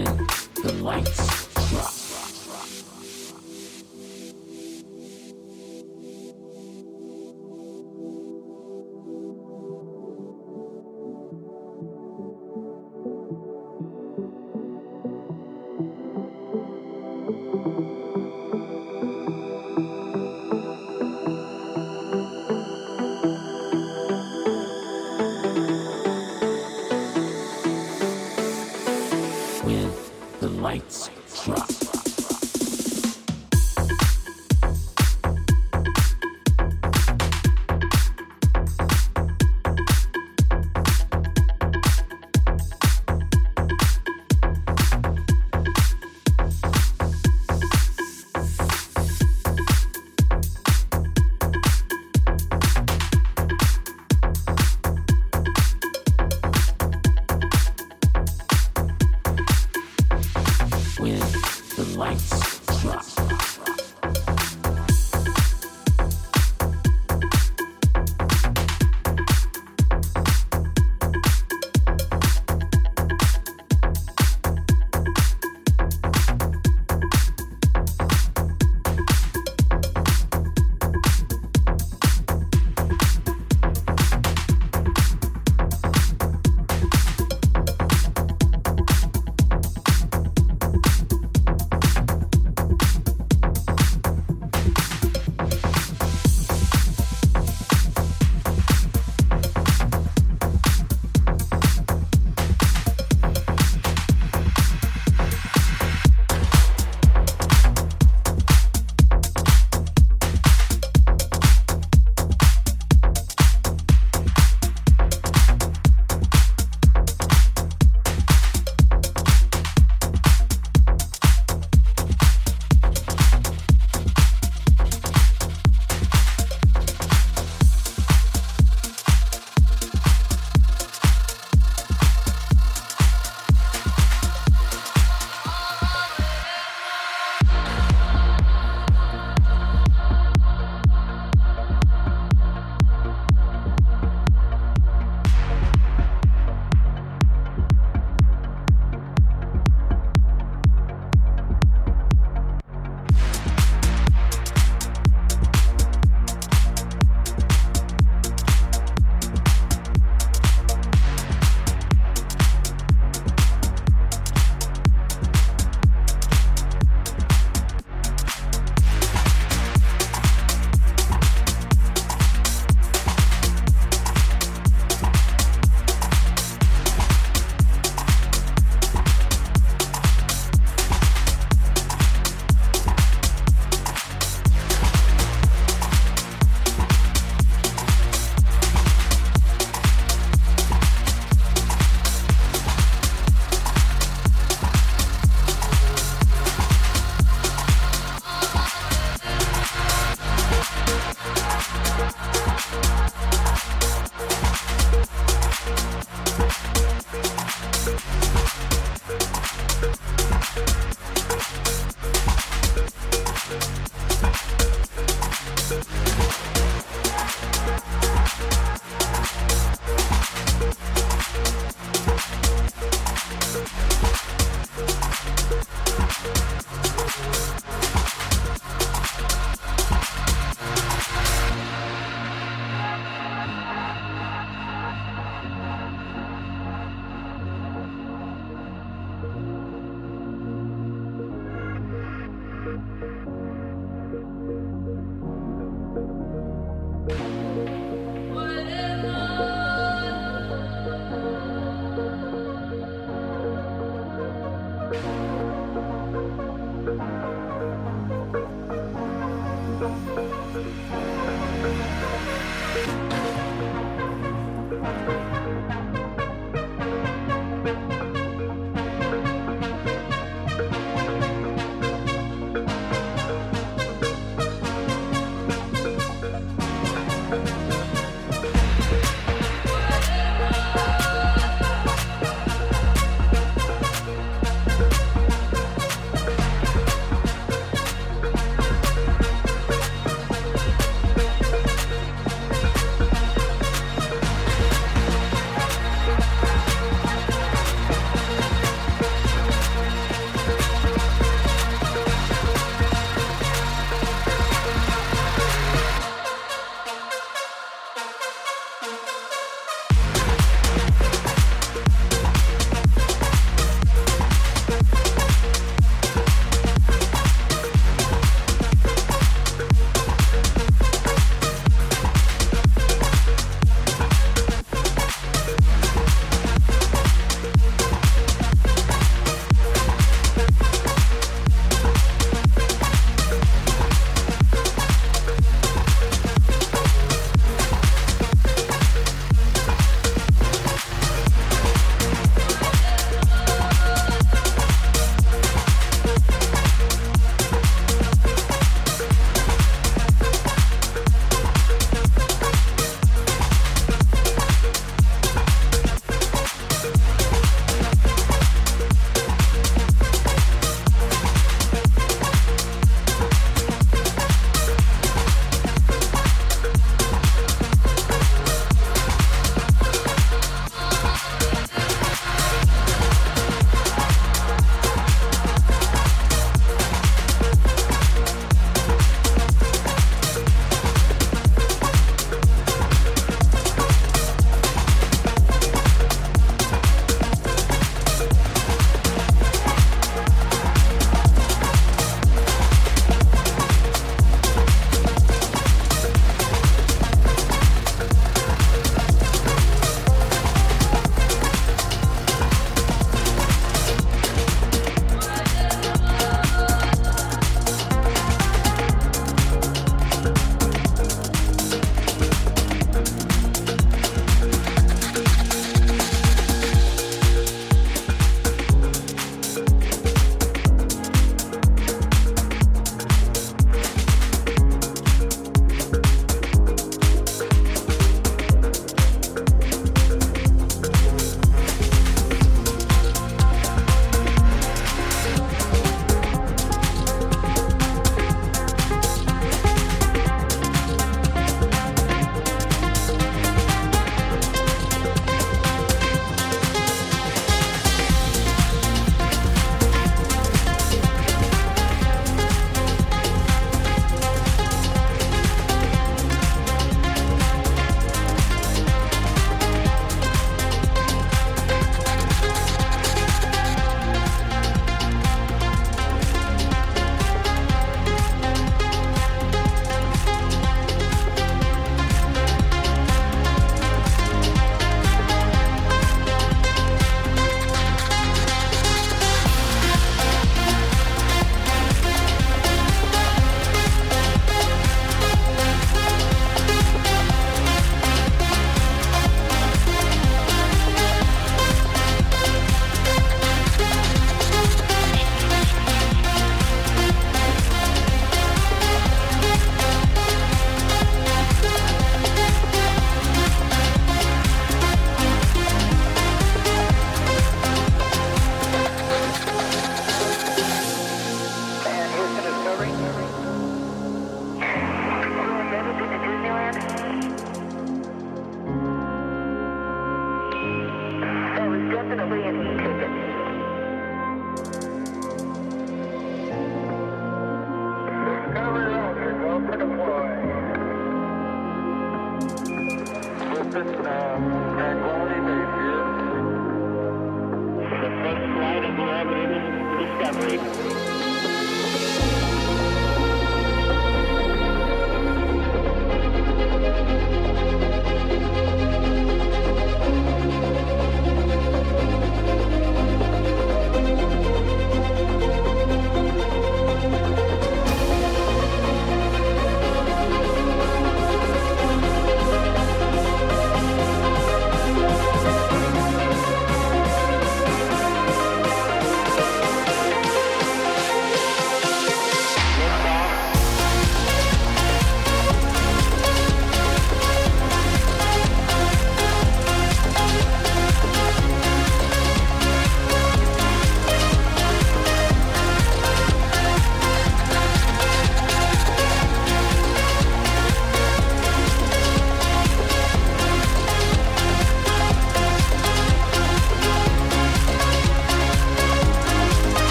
the lights.